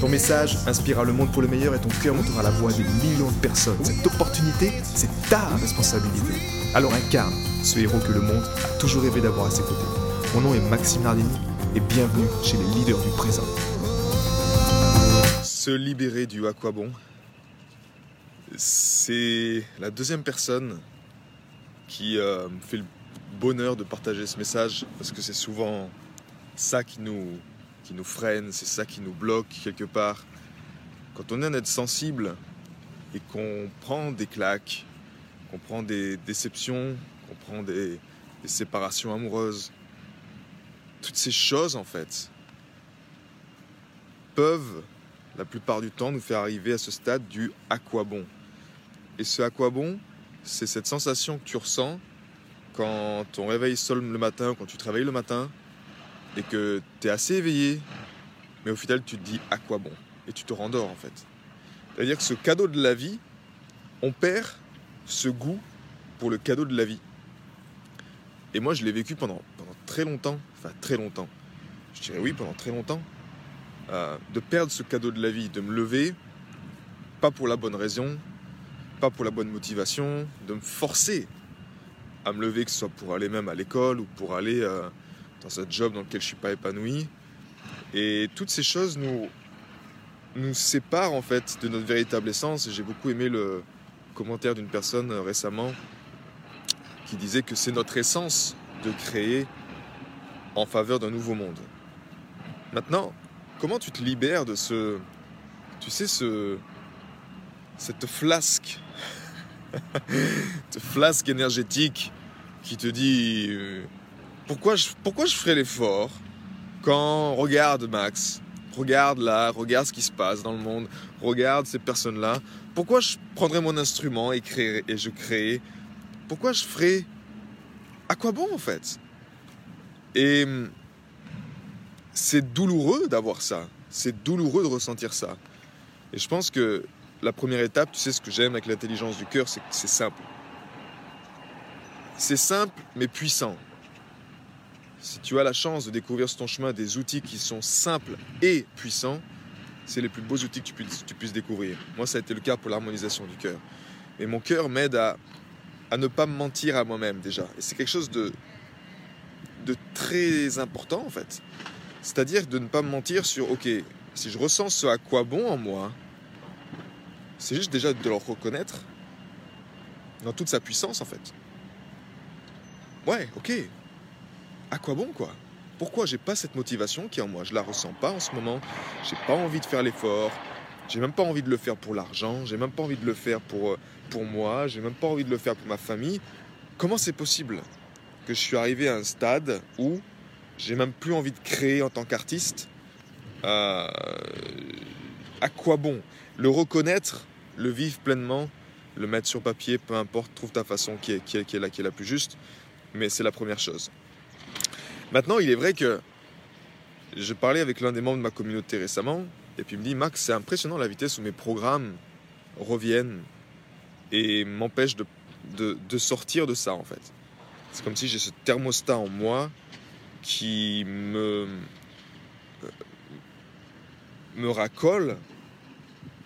Ton message inspirera le monde pour le meilleur et ton cœur montera la voix des millions de personnes. Cette opportunité, c'est ta responsabilité. Alors incarne ce héros que le monde a toujours rêvé d'avoir à ses côtés. Mon nom est Maxime Nardini et bienvenue chez les leaders du présent. Se libérer du à quoi bon C'est la deuxième personne qui euh, fait le bonheur de partager ce message parce que c'est souvent ça qui nous qui nous freine, c'est ça qui nous bloque quelque part. Quand on est un être sensible et qu'on prend des claques, qu'on prend des déceptions, qu'on prend des, séparations amoureuses, toutes ces choses en fait peuvent la plupart du temps nous faire arriver à ce stade du à quoi bon. Et ce à quoi bon, c'est cette sensation que tu ressens quand ton réveil sonne le matin, quand tu travailles le matin, et que tu es assez éveillé, mais au final tu te dis à quoi bon? Et tu te rendors en fait. C'est-à-dire que ce cadeau de la vie, on perd ce goût pour le cadeau de la vie. Et moi je l'ai vécu pendant, pendant très longtemps, enfin très longtemps, je dirais oui pendant très longtemps, euh, de perdre ce cadeau de la vie, de me lever, pas pour la bonne raison, pas pour la bonne motivation, de me forcer à me lever, que ce soit pour aller même à l'école ou pour aller... Euh, dans un job dans lequel je suis pas épanoui. Et toutes ces choses nous, nous séparent en fait de notre véritable essence. J'ai beaucoup aimé le commentaire d'une personne récemment qui disait que c'est notre essence de créer en faveur d'un nouveau monde. Maintenant, comment tu te libères de ce, tu sais, ce, cette flasque, cette flasque énergétique qui te dit euh, pourquoi je, pourquoi je ferais l'effort quand, regarde Max, regarde là, regarde ce qui se passe dans le monde, regarde ces personnes-là, pourquoi je prendrais mon instrument et, et je crée Pourquoi je ferais... À quoi bon en fait? Et hum, c'est douloureux d'avoir ça, c'est douloureux de ressentir ça. Et je pense que la première étape, tu sais ce que j'aime avec l'intelligence du cœur, c'est que c'est simple. C'est simple mais puissant si tu as la chance de découvrir sur ton chemin des outils qui sont simples et puissants, c'est les plus beaux outils que tu puisses, découvrir. Moi, ça a été le cas pour l'harmonisation du cœur. Et mon cœur m'aide à, ne pas me mentir à moi-même déjà. Et c'est quelque chose de, de très important en fait. C'est-à-dire de ne pas me mentir sur, ok, si je ressens ce à quoi bon en moi, c'est juste déjà de le reconnaître dans toute sa puissance en fait. Ouais, ok, à quoi bon quoi? Pourquoi j'ai pas cette motivation qui est en moi? Je la ressens pas en ce moment. J'ai pas envie de faire l'effort. J'ai même pas envie de le faire pour l'argent. J'ai même pas envie de le faire pour, euh, pour moi. J'ai même pas envie de le faire pour ma famille. Comment c'est possible que je suis arrivé à un stade où j'ai même plus envie de créer en tant qu'artiste? Euh, À quoi bon? Le reconnaître, le vivre pleinement, le mettre sur papier, peu importe, trouve ta façon qui est, qui est, la, qui est la plus juste. Mais c'est la première chose. Maintenant, il est vrai que je parlais avec l'un des membres de ma communauté récemment, et puis il me dit Max, c'est impressionnant la vitesse où mes programmes reviennent et m'empêchent de, sortir de ça en fait. C'est comme si j'ai ce thermostat en moi qui me, euh, me racole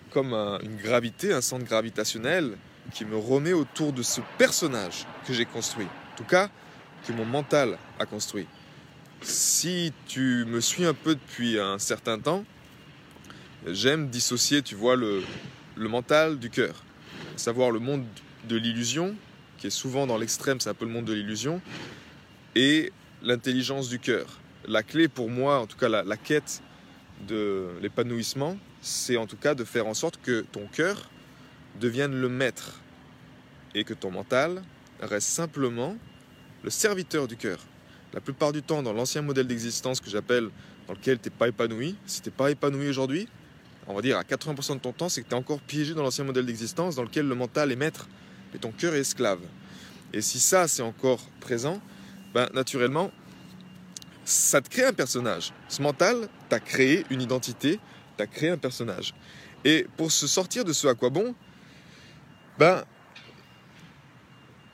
comme une gravité, un centre gravitationnel qui me remet autour de ce personnage que j'ai construit. En tout cas, que mon mental a construit si tu me suis un peu depuis un certain temps, j'aime dissocier, tu vois, le, mental du cœur. Savoir le monde de l'illusion, qui est souvent dans l'extrême, c'est un peu le monde de l'illusion, et l'intelligence du cœur. La clé pour moi, en tout cas la, la quête de l'épanouissement, c'est en tout cas de faire en sorte que ton cœur devienne le maître et que ton mental reste simplement le serviteur du cœur la plupart du temps, dans l'ancien modèle d'existence que j'appelle, dans lequel tu n'es pas épanoui, si tu n'es pas épanoui aujourd'hui, on va dire à 80% de ton temps, c'est que tu es encore piégé dans l'ancien modèle d'existence dans lequel le mental est maître et ton cœur est esclave. Et si ça, c'est encore présent, ben, naturellement, ça te crée un personnage. Ce mental t'a créé une identité, t'a créé un personnage. Et pour se sortir de ce à quoi bon, ben,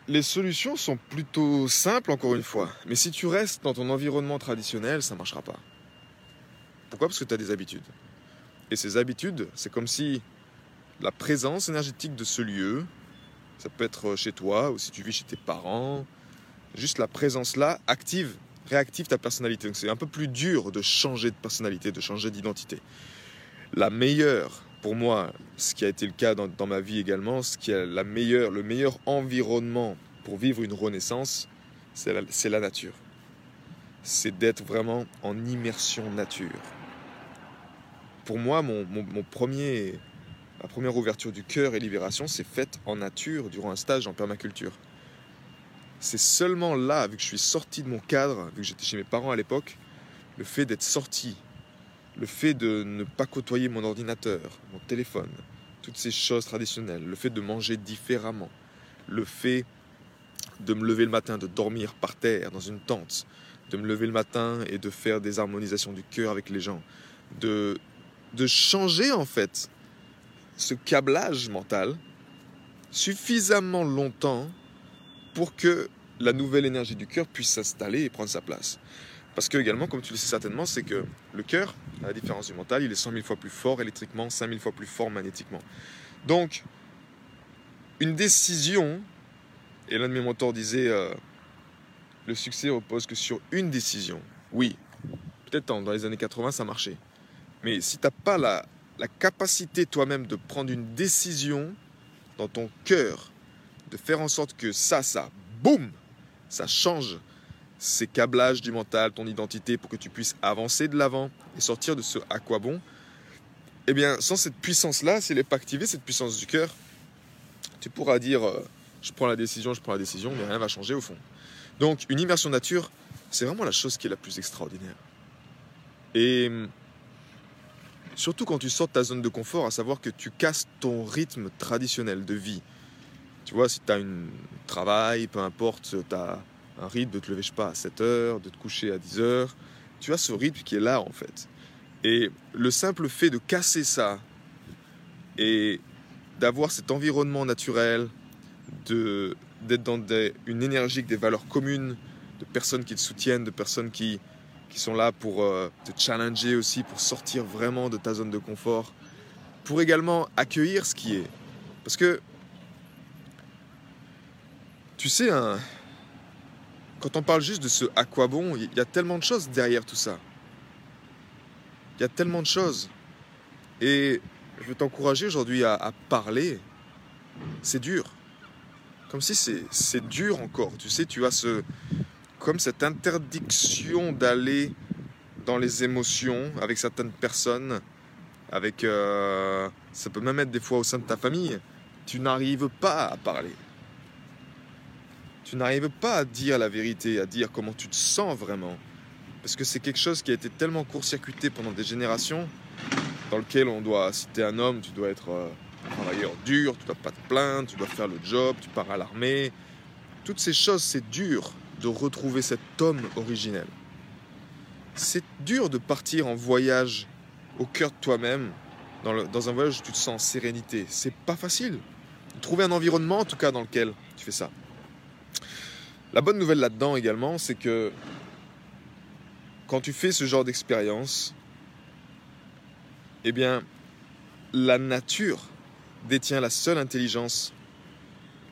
les solutions sont plutôt simples, encore une fois. Mais si tu restes dans ton environnement traditionnel, ça ne marchera pas. Pourquoi? Parce que tu as des habitudes. Et ces habitudes, c'est comme si la présence énergétique de ce lieu, ça peut être chez toi ou si tu vis chez tes parents, juste la présence là active, réactive ta personnalité. Donc c'est un peu plus dur de changer de personnalité, de changer d'identité. La meilleure, pour moi, ce qui a été le cas dans, ma vie également, ce qui est la meilleure, le meilleur environnement pour vivre une renaissance, c'est la, nature. C'est d'être vraiment en immersion nature pour moi, mon, premier, ma première ouverture du cœur et libération s'est faite en nature durant un stage en permaculture. C'est seulement là, vu que je suis sorti de mon cadre, vu que j'étais chez mes parents à l'époque, le fait d'être sorti, le fait de ne pas côtoyer mon ordinateur, mon téléphone, toutes ces choses traditionnelles, le fait de manger différemment, le fait de me lever le matin, de dormir par terre dans une tente, de me lever le matin et de faire des harmonisations du cœur avec les gens, de de changer en fait ce câblage mental suffisamment longtemps pour que la nouvelle énergie du cœur puisse s'installer et prendre sa place. Parce que également, comme tu le sais certainement, c'est que le cœur, à la différence du mental, il est 100 000 fois plus fort électriquement, 5 000 fois plus fort magnétiquement. Donc, une décision, et l'un de mes mentors disait, euh, le succès repose que sur une décision. Oui, peut-être dans les années 80, ça marchait. Mais si tu n'as pas la, capacité toi-même de prendre une décision dans ton cœur, de faire en sorte que ça, ça, boum, ça change ces câblages du mental, ton identité, pour que tu puisses avancer de l'avant et sortir de ce à quoi bon, eh bien, sans cette puissance-là, si elle n'est pas activée, cette puissance du cœur, tu pourras dire euh, je prends la décision, je prends la décision, mais rien va changer au fond. Donc, une immersion nature, c'est vraiment la chose qui est la plus extraordinaire. Et Surtout quand tu sors de ta zone de confort, à savoir que tu casses ton rythme traditionnel de vie. Tu vois, si tu as un travail, peu importe, tu as un rythme de te lever, je sais pas, à 7 heures, de te coucher à 10 heures, tu as ce rythme qui est là en fait. Et le simple fait de casser ça et d'avoir cet environnement naturel, d'être dans une énergie, des valeurs communes, de personnes qui te soutiennent, de personnes qui, qui sont là pour euh, te challenger aussi, pour sortir vraiment de ta zone de confort, pour également accueillir ce qui est. Parce que, tu sais, hein, quand on parle juste de ce à quoi bon, il y a tellement de choses derrière tout ça. Il y a tellement de choses. Et je veux t'encourager aujourd'hui à, parler. C'est dur. Comme si c'est dur encore. Tu sais, tu as ce, comme cette interdiction d'aller dans les émotions avec certaines personnes, avec euh, ça peut même être des fois au sein de ta famille, tu n'arrives pas à parler. Tu n'arrives pas à dire la vérité, à dire comment tu te sens vraiment. Parce que c'est quelque chose qui a été tellement court-circuité pendant des générations, dans lequel on doit, si tu es un homme, tu dois être euh, travailleur dur, tu dois pas te plaindre, tu dois faire le job, tu pars à l'armée. Toutes ces choses, c'est dur de retrouver cet homme originel. C'est dur de partir en voyage au cœur de toi-même, dans, un voyage où tu te sens en sérénité. C'est pas facile. Trouver un environnement, en tout cas, dans lequel tu fais ça. La bonne nouvelle là-dedans également, c'est que quand tu fais ce genre d'expérience, eh bien, la nature détient la seule intelligence,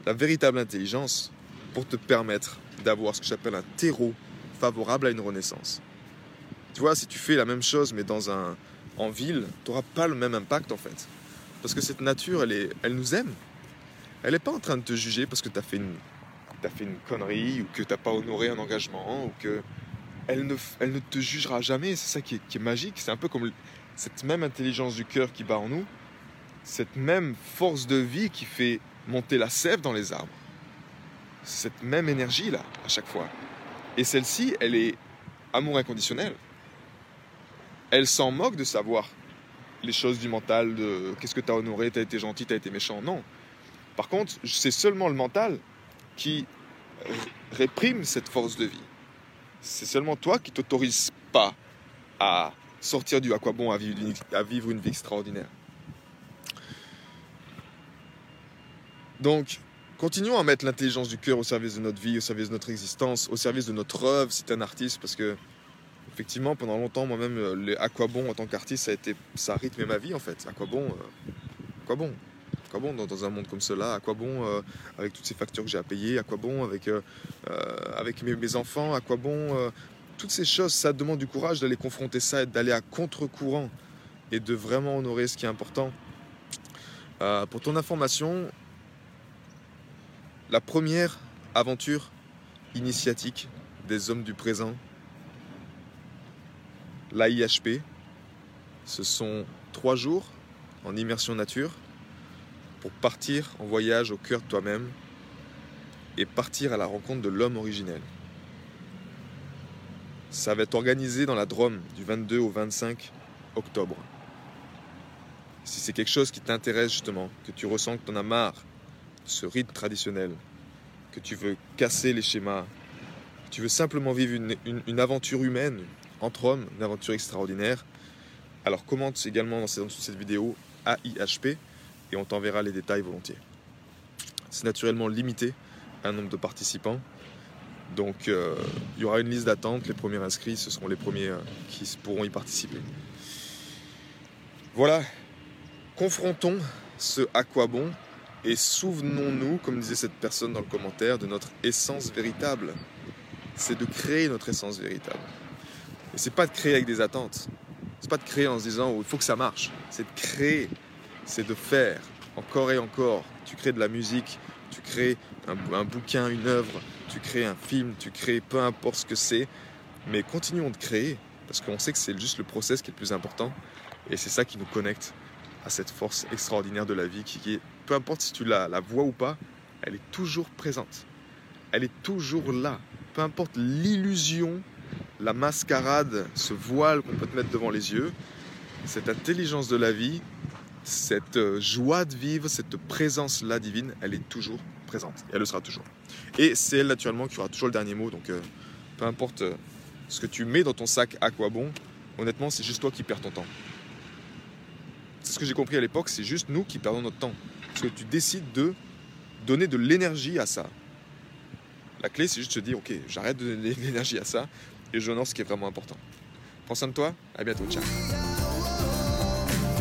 la véritable intelligence, pour te permettre d'avoir ce que j'appelle un terreau favorable à une renaissance. Tu vois, si tu fais la même chose mais dans un, en ville, tu n'auras pas le même impact en fait. Parce que cette nature, elle, est, elle nous aime. Elle n'est pas en train de te juger parce que tu as, fait une, as fait une connerie ou que tu n'as pas honoré un engagement ou que elle ne, elle ne te jugera jamais. C'est ça qui est, qui est magique. C'est un peu comme cette même intelligence du cœur qui bat en nous, cette même force de vie qui fait monter la sève dans les arbres cette même énergie-là à chaque fois. Et celle-ci, elle est amour inconditionnel. Elle s'en moque de savoir les choses du mental, de qu'est-ce que tu as honoré, tu as été gentil, tu as été méchant. Non. Par contre, c'est seulement le mental qui réprime cette force de vie. C'est seulement toi qui t'autorise pas à sortir du à quoi bon à vivre, une vie extraordinaire. Donc, continuons à mettre l'intelligence du cœur au service de notre vie, au service de notre existence, au service de notre œuvre si tu es un artiste, parce que effectivement, pendant longtemps, moi-même, euh, à quoi bon en tant qu'artiste, ça a été, ça rythmé ma vie en fait. À quoi bon, euh, à quoi bon, quoi bon dans, un monde comme cela À quoi bon euh, avec toutes ces factures que j'ai à payer À quoi bon avec avec mes, mes, enfants À quoi bon Toutes ces choses, ça demande du courage d'aller confronter ça, et d'aller à contre-courant et de vraiment honorer ce qui est important. pour ton information, la première aventure initiatique des hommes du présent l'AIHP. Ce sont trois jours en immersion nature pour partir en voyage au cœur de toi-même et partir à la rencontre de l'homme originel. Ça va être organisé dans la Drôme du 22 au 25 octobre. Si c'est quelque chose qui t'intéresse justement, que tu ressens que tu en as marre ce rythme traditionnel, que tu veux casser les schémas, que tu veux simplement vivre une, une aventure humaine, entre hommes, une aventure extraordinaire. Alors commente également dans cette vidéo AIHP et on t'enverra les détails volontiers. C'est naturellement limité un nombre de participants. Donc euh, il y aura une liste d'attente. Les premiers inscrits, ce seront les premiers euh, qui pourront y participer. Voilà, confrontons ce à quoi bon et souvenons-nous, comme disait cette personne dans le commentaire, de notre essence véritable. C'est de créer notre essence véritable. Et c'est pas de créer avec des attentes. C'est pas de créer en se disant oh, il faut que ça marche. C'est de créer, c'est de faire encore et encore. Tu crées de la musique, tu crées un, bouquin, une œuvre, tu crées un film, tu crées peu importe ce que c'est. Mais continuons de créer parce qu'on sait que c'est juste le process qui est le plus important. Et c'est ça qui nous connecte à cette force extraordinaire de la vie qui est, peu importe si tu la, la vois ou pas, elle est toujours présente. Elle est toujours là. Peu importe l'illusion la mascarade, ce voile qu'on peut te mettre devant les yeux, cette intelligence de la vie, cette euh, joie de vivre, cette présence-là divine, elle est toujours présente. Elle le sera toujours. Et c'est elle naturellement qui aura toujours le dernier mot. Donc euh, peu importe euh, ce que tu mets dans ton sac à quoi bon, honnêtement, c'est juste toi qui perds ton temps. C'est ce que j'ai compris à l'époque, c'est juste nous qui perdons notre temps. Parce que tu décides de donner de l'énergie à ça. La clé, c'est juste de te dire, ok, j'arrête de donner de l'énergie à ça et j'honore ce qui est vraiment important. Prends soin de toi, à bientôt, ciao.